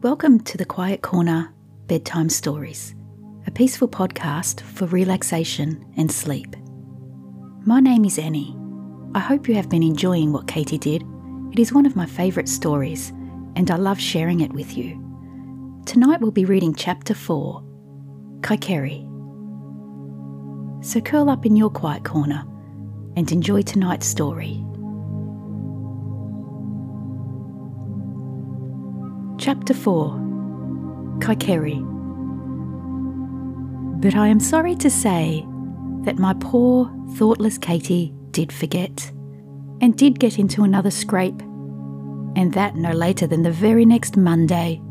Welcome to the Quiet Corner Bedtime Stories, a peaceful podcast for relaxation and sleep. My name is Annie. I hope you have been enjoying what Katy did. It is one of my favourite stories, and I love sharing it with you. Tonight we'll be reading Chapter 4 Kikeri. So curl up in your quiet corner and enjoy tonight's story. Chapter 4 Kikeri. But I am sorry to say that my poor, thoughtless Katy did forget, and did get into another scrape, and that no later than the very next Monday.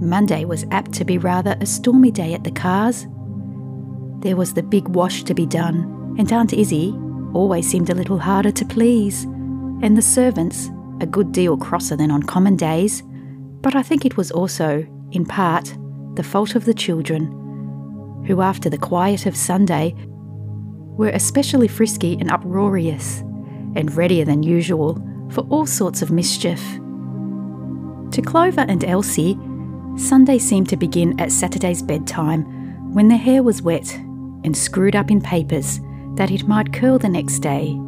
Monday was apt to be rather a stormy day at the Carrs. There was the big wash to be done, and Aunt Izzy always seemed a little harder to please, and the servants a good deal crosser than on common days, but I think it was also, in part, the fault of the children, who, after the quiet of Sunday, were especially frisky and uproarious, and readier than usual for all sorts of mischief. To Clover and Elsie, Sunday seemed to begin at Saturday's bedtime when their hair was wet and screwed up in papers that it might curl the next day.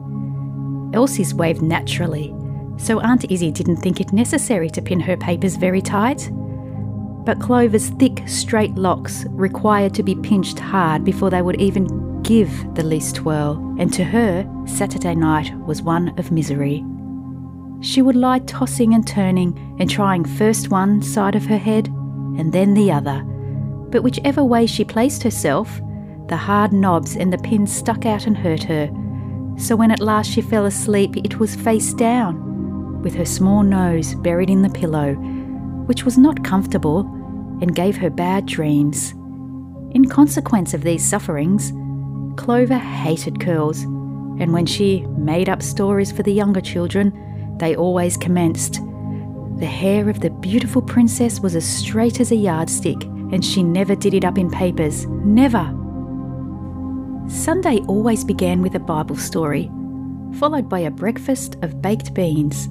Elsie's waved naturally so Aunt Izzy didn't think it necessary to pin her papers very tight. But Clover's thick, straight locks required to be pinched hard before they would even give the least twirl, and to her, Saturday night was one of misery. She would lie tossing and turning and trying first one side of her head and then the other, but whichever way she placed herself, the hard knobs and the pins stuck out and hurt her. So when at last she fell asleep, it was face down with her small nose buried in the pillow, which was not comfortable and gave her bad dreams. In consequence of these sufferings, Clover hated curls, and when she made up stories for the younger children, they always commenced. The hair of the beautiful princess was as straight as a yardstick, and she never did it up in papers. Never! Sunday always began with a Bible story, followed by a breakfast of baked beans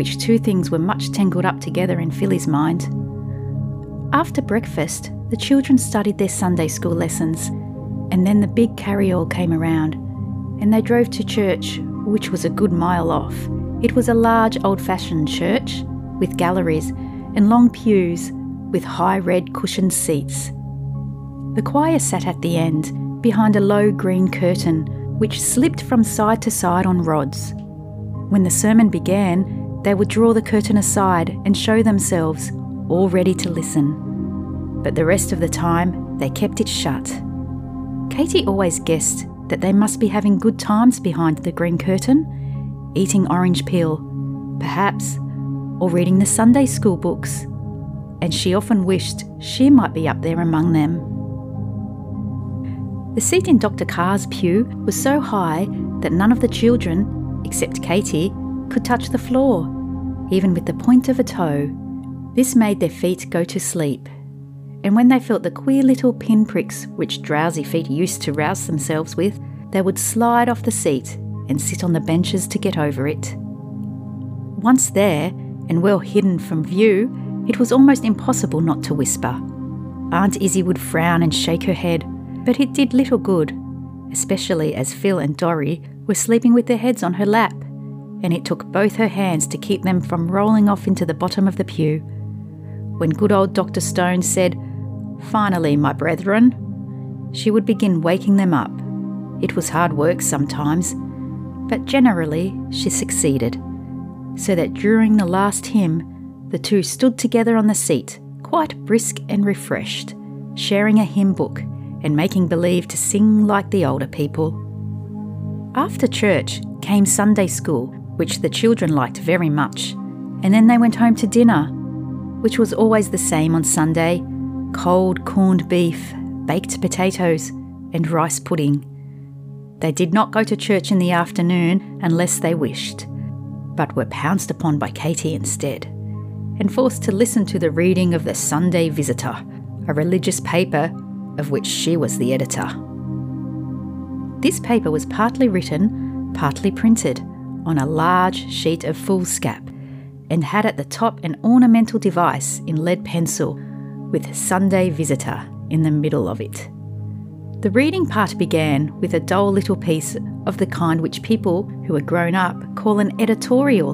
which two things were much tangled up together in Philly's mind. After breakfast, the children studied their Sunday school lessons, and then the big carryall came around, and they drove to church, which was a good mile off. It was a large old fashioned church with galleries and long pews with high red cushioned seats. The choir sat at the end, behind a low green curtain, which slipped from side to side on rods. When the sermon began, they would draw the curtain aside and show themselves, all ready to listen. But the rest of the time, they kept it shut. Katy always guessed that they must be having good times behind the green curtain, eating orange peel, perhaps, or reading the Sunday school books, and she often wished she might be up there among them. The seat in Dr. Carr's pew was so high that none of the children, except Katy, could touch the floor, even with the point of a toe. This made their feet go to sleep. And when they felt the queer little pinpricks which drowsy feet used to rouse themselves with, they would slide off the seat and sit on the benches to get over it. Once there, and well hidden from view, it was almost impossible not to whisper. Aunt Izzy would frown and shake her head, but it did little good, especially as Phil and Dorry were sleeping with their heads on her lap and it took both her hands to keep them from rolling off into the bottom of the pew. When good old Dr. Stone said, Finally, my brethren, she would begin waking them up. It was hard work sometimes, but generally she succeeded, so that during the last hymn, the two stood together on the seat, quite brisk and refreshed, sharing a hymn book and making believe to sing like the older people. After church came Sunday school, which the children liked very much, and then they went home to dinner, which was always the same on Sunday cold corned beef, baked potatoes, and rice pudding. They did not go to church in the afternoon unless they wished, but were pounced upon by Katy instead, and forced to listen to the reading of the Sunday Visitor, a religious paper of which she was the editor. This paper was partly written, partly printed, on a large sheet of foolscap, and had at the top an ornamental device in lead pencil with Sunday Visitor in the middle of it. The reading part began with a dull little piece of the kind which people who are grown up call an editorial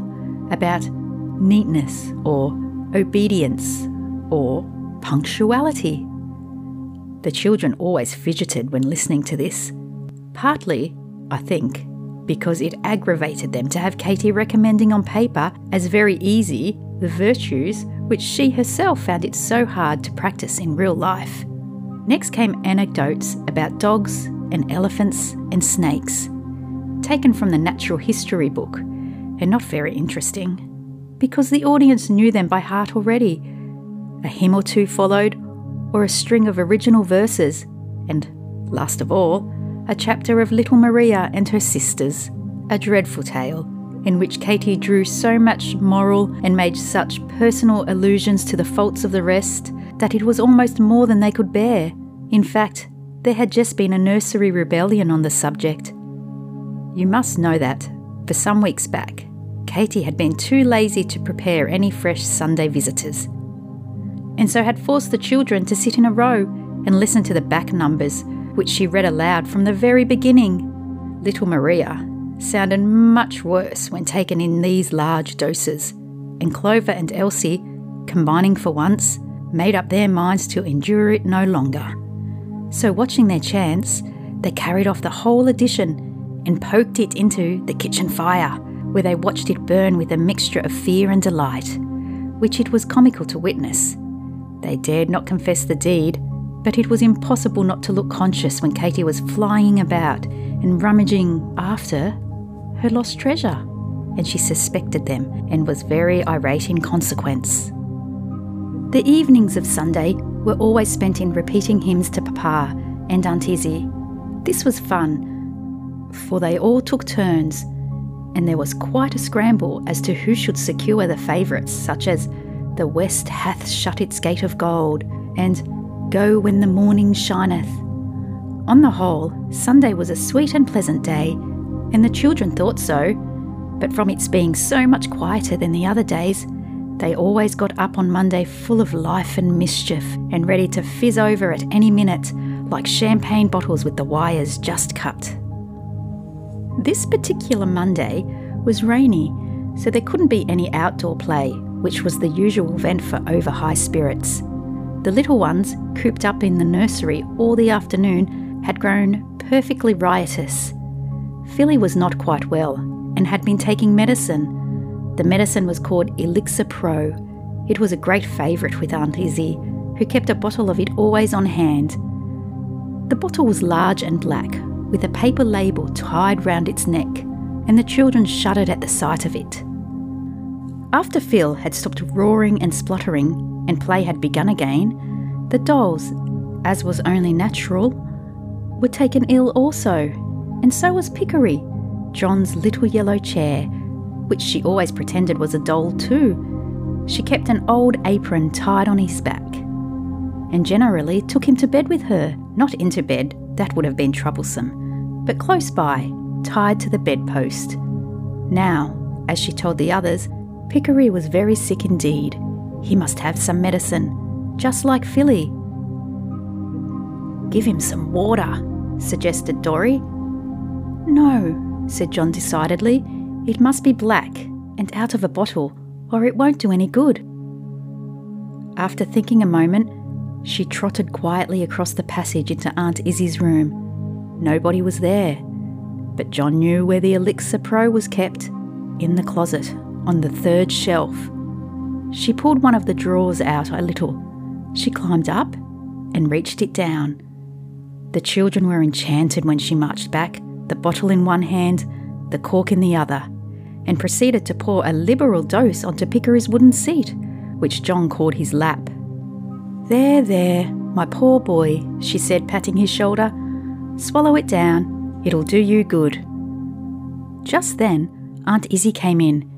about neatness or obedience or punctuality. The children always fidgeted when listening to this, partly, I think, because it aggravated them to have Katy recommending on paper as very easy the virtues which she herself found it so hard to practice in real life. Next came anecdotes about dogs and elephants and snakes, taken from the natural history book, and not very interesting, because the audience knew them by heart already. A hymn or two followed, or a string of original verses, and, last of all, a chapter of Little Maria and her sisters, a dreadful tale in which Katy drew so much moral and made such personal allusions to the faults of the rest that it was almost more than they could bear. In fact, there had just been a nursery rebellion on the subject. You must know that, for some weeks back, Katy had been too lazy to prepare any fresh Sunday visitors, and so had forced the children to sit in a row and listen to the back numbers, which she read aloud from the very beginning. Little Maria sounded much worse when taken in these large doses, and Clover and Elsie, combining for once, made up their minds to endure it no longer. So, watching their chance, they carried off the whole edition and poked it into the kitchen fire, where they watched it burn with a mixture of fear and delight, which it was comical to witness. They dared not confess the deed, but it was impossible not to look conscious when Katy was flying about and rummaging after her lost treasure, and she suspected them and was very irate in consequence. The evenings of Sunday were always spent in repeating hymns to Papa and Aunt Izzy. This was fun, for they all took turns, and there was quite a scramble as to who should secure the favourites, such as The West hath shut its gate of gold and Go when the morning shineth. On the whole, Sunday was a sweet and pleasant day, and the children thought so, but from its being so much quieter than the other days, they always got up on Monday full of life and mischief and ready to fizz over at any minute, like champagne bottles with the wires just cut. This particular Monday was rainy, so there couldn't be any outdoor play, which was the usual vent for over high spirits. The little ones, cooped up in the nursery all the afternoon, had grown perfectly riotous. Philly was not quite well and had been taking medicine, the medicine was called Elixir Pro. It was a great favourite with Aunt Izzy, who kept a bottle of it always on hand. The bottle was large and black, with a paper label tied round its neck, and the children shuddered at the sight of it. After Phil had stopped roaring and spluttering, and play had begun again, the dolls, as was only natural, were taken ill also, and so was Pikery, John's little yellow chair, which she always pretended was a doll too. She kept an old apron tied on his back, and generally took him to bed with her, not into bed, that would have been troublesome, but close by, tied to the bedpost. Now, as she told the others, Pikery was very sick indeed. He must have some medicine, just like Philly. Give him some water, suggested Dorry. No, said John decidedly. It must be black and out of a bottle, or it won't do any good. After thinking a moment, she trotted quietly across the passage into Aunt Izzy's room. Nobody was there, but John knew where the Elixir Pro was kept in the closet on the third shelf. She pulled one of the drawers out a little. She climbed up and reached it down. The children were enchanted when she marched back, the bottle in one hand, the cork in the other and proceeded to pour a liberal dose onto Pikery's wooden seat, which John called his lap. There, there, my poor boy, she said, patting his shoulder. Swallow it down, it'll do you good. Just then, Aunt Izzy came in,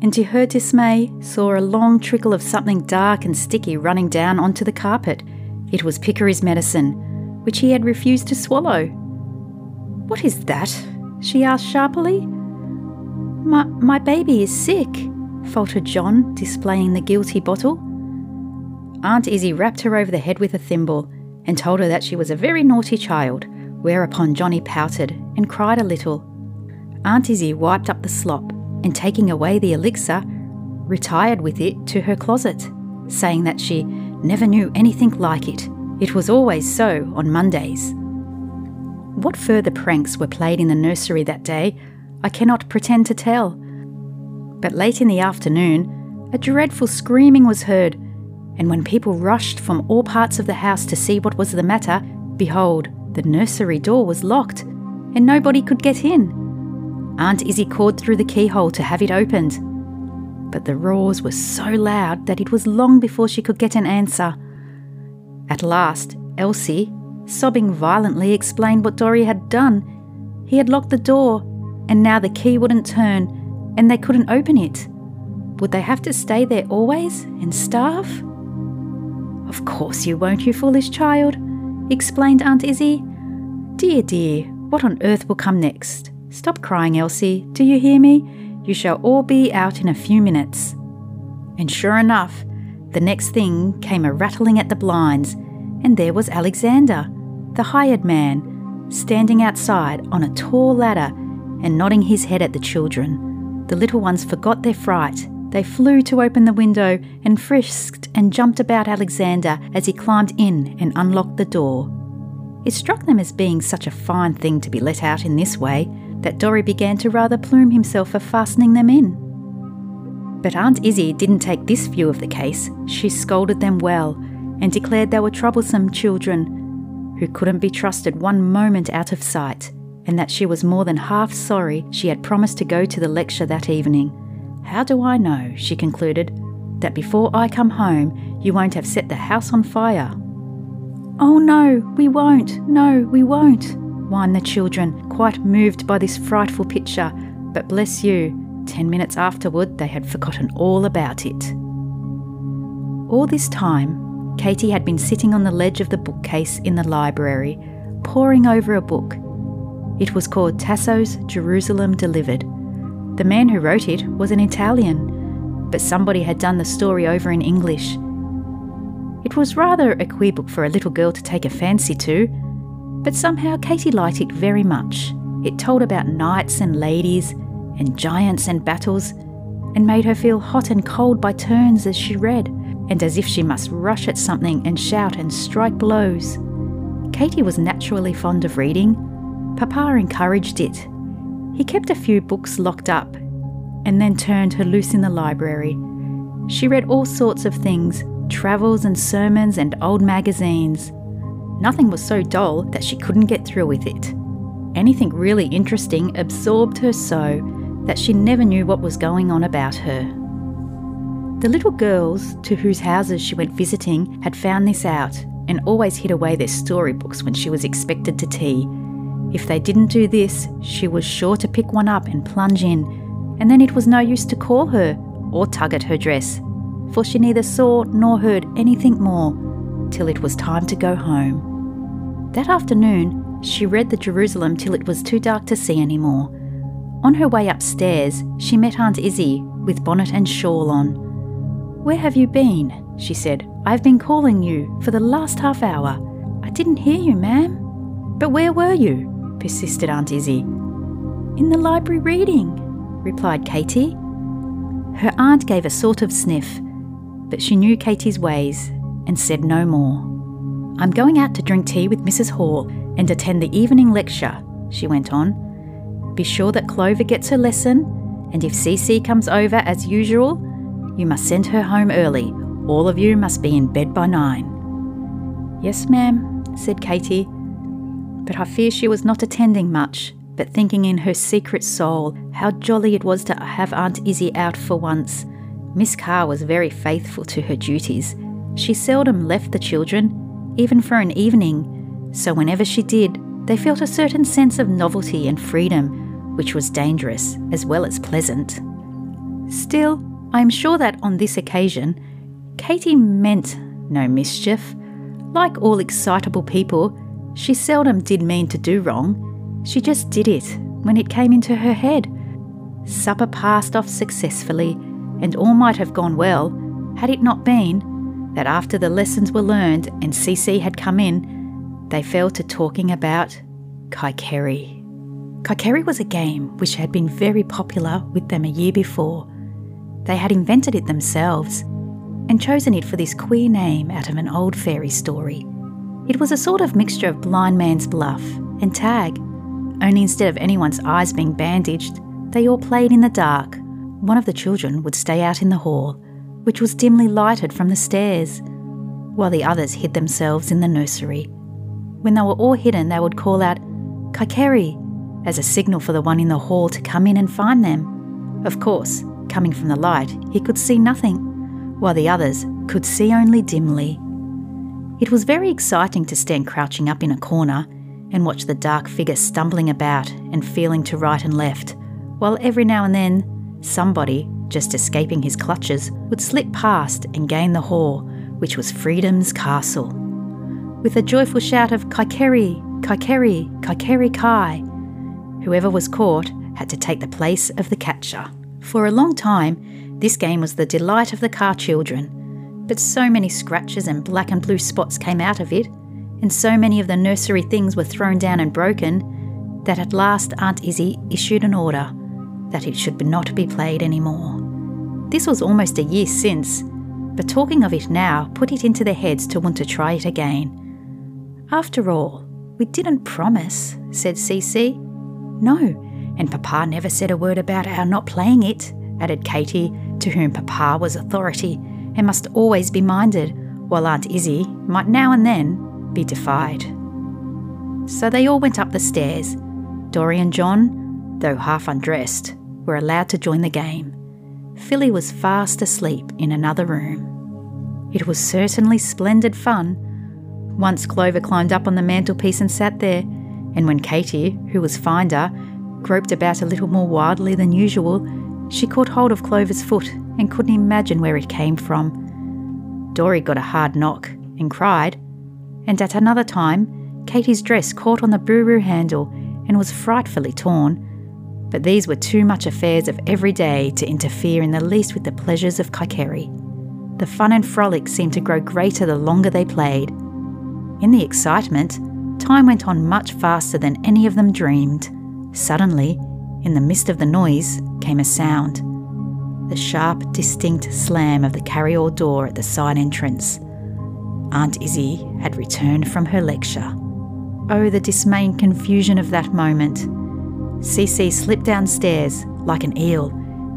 and to her dismay, saw a long trickle of something dark and sticky running down onto the carpet. It was Pikery's medicine, which he had refused to swallow. What is that? she asked sharply. My, my baby is sick, faltered John, displaying the guilty bottle. Aunt Izzy rapped her over the head with a thimble and told her that she was a very naughty child, whereupon Johnny pouted and cried a little. Aunt Izzy wiped up the slop and, taking away the elixir, retired with it to her closet, saying that she never knew anything like it. It was always so on Mondays. What further pranks were played in the nursery that day, I cannot pretend to tell. But late in the afternoon, a dreadful screaming was heard, and when people rushed from all parts of the house to see what was the matter, behold, the nursery door was locked, and nobody could get in. Aunt Izzy called through the keyhole to have it opened, but the roars were so loud that it was long before she could get an answer. At last, Elsie, sobbing violently, explained what Dorry had done. He had locked the door, and now the key wouldn't turn, and they couldn't open it. Would they have to stay there always and starve? Of course you won't, you foolish child, explained Aunt Izzy. Dear, dear, what on earth will come next? Stop crying, Elsie. Do you hear me? You shall all be out in a few minutes. And sure enough, the next thing came a rattling at the blinds, and there was Alexander, the hired man, standing outside on a tall ladder and nodding his head at the children. The little ones forgot their fright. They flew to open the window and frisked and jumped about Alexander as he climbed in and unlocked the door. It struck them as being such a fine thing to be let out in this way that Dorry began to rather plume himself for fastening them in. But Aunt Izzy didn't take this view of the case. She scolded them well and declared they were troublesome children who couldn't be trusted one moment out of sight, and that she was more than half sorry she had promised to go to the lecture that evening. How do I know, she concluded, that before I come home you won't have set the house on fire? Oh no, we won't, no, we won't, whined the children, quite moved by this frightful picture, but bless you, ten minutes afterward they had forgotten all about it. All this time, Katy had been sitting on the ledge of the bookcase in the library, poring over a book. It was called Tasso's Jerusalem Delivered. The man who wrote it was an Italian, but somebody had done the story over in English. It was rather a queer book for a little girl to take a fancy to, but somehow Katy liked it very much. It told about knights and ladies, and giants and battles, and made her feel hot and cold by turns as she read, and as if she must rush at something and shout and strike blows. Katy was naturally fond of reading. Papa encouraged it. He kept a few books locked up and then turned her loose in the library. She read all sorts of things travels and sermons and old magazines. Nothing was so dull that she couldn't get through with it. Anything really interesting absorbed her so that she never knew what was going on about her. The little girls to whose houses she went visiting had found this out and always hid away their storybooks when she was expected to tea. If they didn't do this, she was sure to pick one up and plunge in, and then it was no use to call her or tug at her dress, for she neither saw nor heard anything more till it was time to go home. That afternoon, she read the Jerusalem till it was too dark to see any more. On her way upstairs, she met Aunt Izzy with bonnet and shawl on. Where have you been? she said. I've been calling you for the last half hour. I didn't hear you, ma'am. But where were you? persisted Aunt Izzy. In the library reading, replied Katy. Her aunt gave a sort of sniff, but she knew Katy's ways and said no more. I'm going out to drink tea with Mrs. Hall and attend the evening lecture, she went on. Be sure that Clover gets her lesson, and if Cecy comes over as usual, you must send her home early. All of you must be in bed by nine. Yes, ma'am, said Katy, but I fear she was not attending much, but thinking in her secret soul how jolly it was to have Aunt Izzy out for once. Miss Carr was very faithful to her duties. She seldom left the children, even for an evening, so whenever she did, they felt a certain sense of novelty and freedom which was dangerous as well as pleasant. Still, I am sure that on this occasion, Katy meant no mischief. Like all excitable people, she seldom did mean to do wrong. She just did it when it came into her head. Supper passed off successfully, and all might have gone well had it not been that after the lessons were learned and Cecy had come in, they fell to talking about Kikeri. Kikeri was a game which had been very popular with them a year before. They had invented it themselves and chosen it for this queer name out of an old fairy story. It was a sort of mixture of blind man's bluff and tag, only instead of anyone's eyes being bandaged, they all played in the dark. One of the children would stay out in the hall, which was dimly lighted from the stairs, while the others hid themselves in the nursery. When they were all hidden, they would call out, Kikeri, as a signal for the one in the hall to come in and find them. Of course, coming from the light, he could see nothing, while the others could see only dimly. It was very exciting to stand crouching up in a corner and watch the dark figure stumbling about and feeling to right and left, while every now and then somebody, just escaping his clutches, would slip past and gain the hall, which was Freedom's castle. With a joyful shout of Kikeri, Kikeri, Kikeri Kai, whoever was caught had to take the place of the catcher. For a long time, this game was the delight of the Carr children, but so many scratches and black and blue spots came out of it, and so many of the nursery things were thrown down and broken, that at last Aunt Izzy issued an order that it should not be played anymore. This was almost a year since, but talking of it now put it into their heads to want to try it again. After all, we didn't promise, said Cecy. No, and Papa never said a word about our not playing it, added Katy, to whom Papa was authority and must always be minded, while Aunt Izzy might now and then be defied. So they all went up the stairs. Dorry and John, though half undressed, were allowed to join the game. Philly was fast asleep in another room. It was certainly splendid fun. Once Clover climbed up on the mantelpiece and sat there, and when Katy, who was finder, groped about a little more wildly than usual, she caught hold of Clover's foot and couldn't imagine where it came from. Dorry got a hard knock and cried, and at another time, Katy's dress caught on the buru handle and was frightfully torn. But these were too much affairs of every day to interfere in the least with the pleasures of Kikeri. The fun and frolic seemed to grow greater the longer they played. In the excitement, time went on much faster than any of them dreamed. Suddenly, in the midst of the noise, came a sound the sharp, distinct slam of the carryall door at the side entrance. Aunt Izzy had returned from her lecture. Oh, the dismay and confusion of that moment. Cecy slipped downstairs like an eel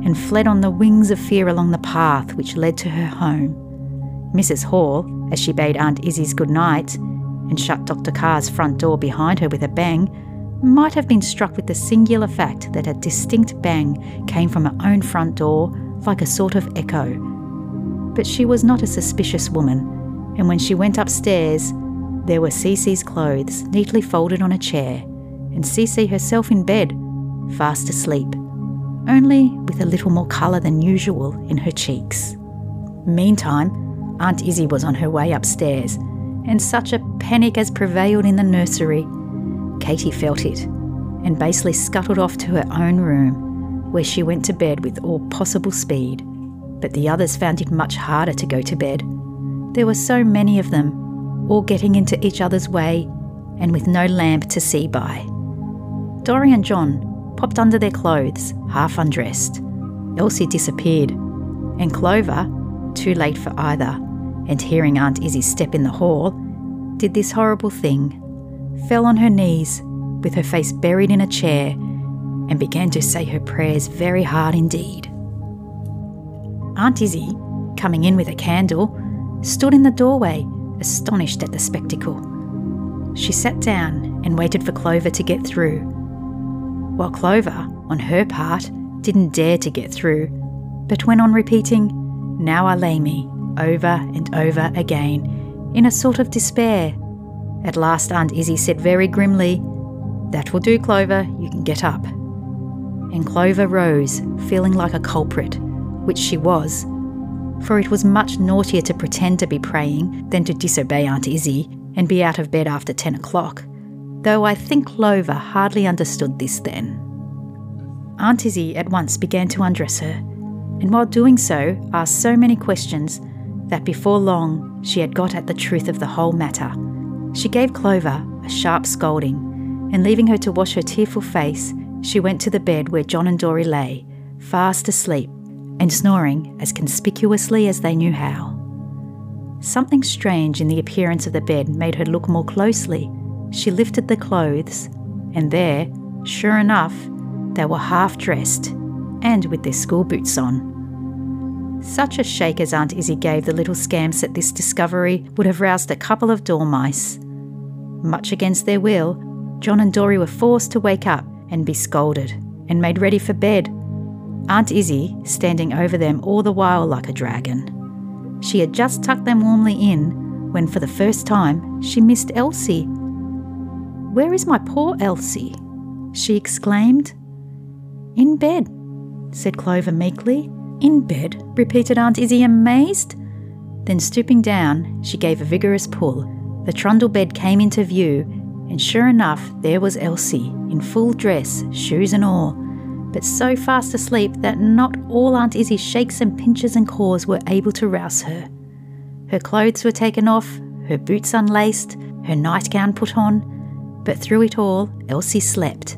and fled on the wings of fear along the path which led to her home. Mrs. Hall, as she bade Aunt Izzy's good night and shut Dr. Carr's front door behind her with a bang, might have been struck with the singular fact that a distinct bang came from her own front door like a sort of echo. But she was not a suspicious woman, and when she went upstairs, there were Cecy's clothes neatly folded on a chair, and Cecy herself in bed, fast asleep, only with a little more colour than usual in her cheeks. Meantime, Aunt Izzy was on her way upstairs, and such a panic as prevailed in the nursery Katy felt it and basically scuttled off to her own room, where she went to bed with all possible speed. But the others found it much harder to go to bed. There were so many of them, all getting into each other's way and with no lamp to see by. Dorry and John popped under their clothes, half undressed. Elsie disappeared, and Clover, too late for either, and hearing Aunt Izzy step in the hall, did this horrible thing fell on her knees with her face buried in a chair and began to say her prayers very hard indeed. Aunt Izzy, coming in with a candle, stood in the doorway, astonished at the spectacle. She sat down and waited for Clover to get through, while Clover, on her part, didn't dare to get through, but went on repeating, Now I lay me, over and over again, in a sort of despair at last, Aunt Izzy said very grimly, That will do, Clover, you can get up. And Clover rose, feeling like a culprit, which she was, for it was much naughtier to pretend to be praying than to disobey Aunt Izzy and be out of bed after 10 o'clock, though I think Clover hardly understood this then. Aunt Izzy at once began to undress her, and while doing so, asked so many questions that before long she had got at the truth of the whole matter. She gave Clover a sharp scolding, and leaving her to wash her tearful face, she went to the bed where John and Dorry lay, fast asleep, and snoring as conspicuously as they knew how. Something strange in the appearance of the bed made her look more closely. She lifted the clothes, and there, sure enough, they were half dressed and with their school boots on. Such a shake as Aunt Izzy gave the little scamps at this discovery would have roused a couple of dormice. Much against their will, John and Dorry were forced to wake up and be scolded and made ready for bed. Aunt Izzy standing over them all the while like a dragon. She had just tucked them warmly in when, for the first time, she missed Elsie. Where is my poor Elsie? she exclaimed. In bed, said Clover meekly. In bed? repeated Aunt Izzy, amazed. Then, stooping down, she gave a vigorous pull. The trundle bed came into view, and sure enough, there was Elsie, in full dress, shoes and all, but so fast asleep that not all Aunt Izzy's shakes and pinches and caws were able to rouse her. Her clothes were taken off, her boots unlaced, her nightgown put on, but through it all, Elsie slept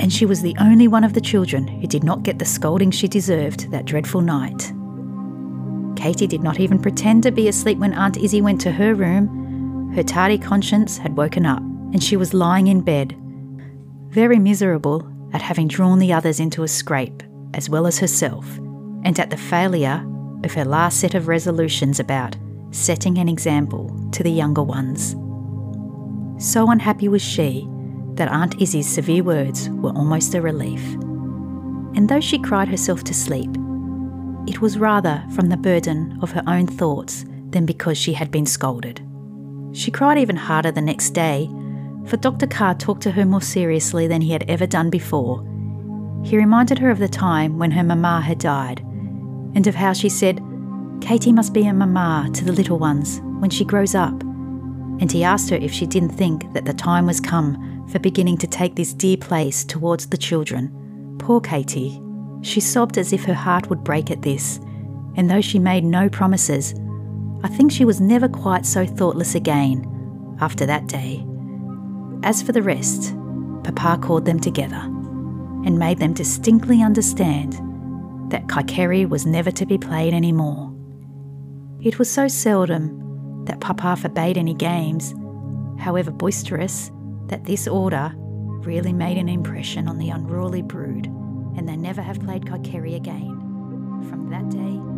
and she was the only one of the children who did not get the scolding she deserved that dreadful night. Katy did not even pretend to be asleep when Aunt Izzy went to her room. Her tardy conscience had woken up, and she was lying in bed, very miserable at having drawn the others into a scrape, as well as herself, and at the failure of her last set of resolutions about setting an example to the younger ones. So unhappy was she that Aunt Izzy's severe words were almost a relief. And though she cried herself to sleep, it was rather from the burden of her own thoughts than because she had been scolded. She cried even harder the next day, for Dr. Carr talked to her more seriously than he had ever done before. He reminded her of the time when her mamma had died, and of how she said, Katy must be a mamma to the little ones when she grows up. And he asked her if she didn't think that the time was come for beginning to take this dear place towards the children. Poor Katy. She sobbed as if her heart would break at this, and though she made no promises, I think she was never quite so thoughtless again after that day. As for the rest, Papa called them together and made them distinctly understand that Kikeri was never to be played any more. It was so seldom that Papa forbade any games, however boisterous, that this order really made an impression on the unruly brood, and they never have played Kikeri again. From that day,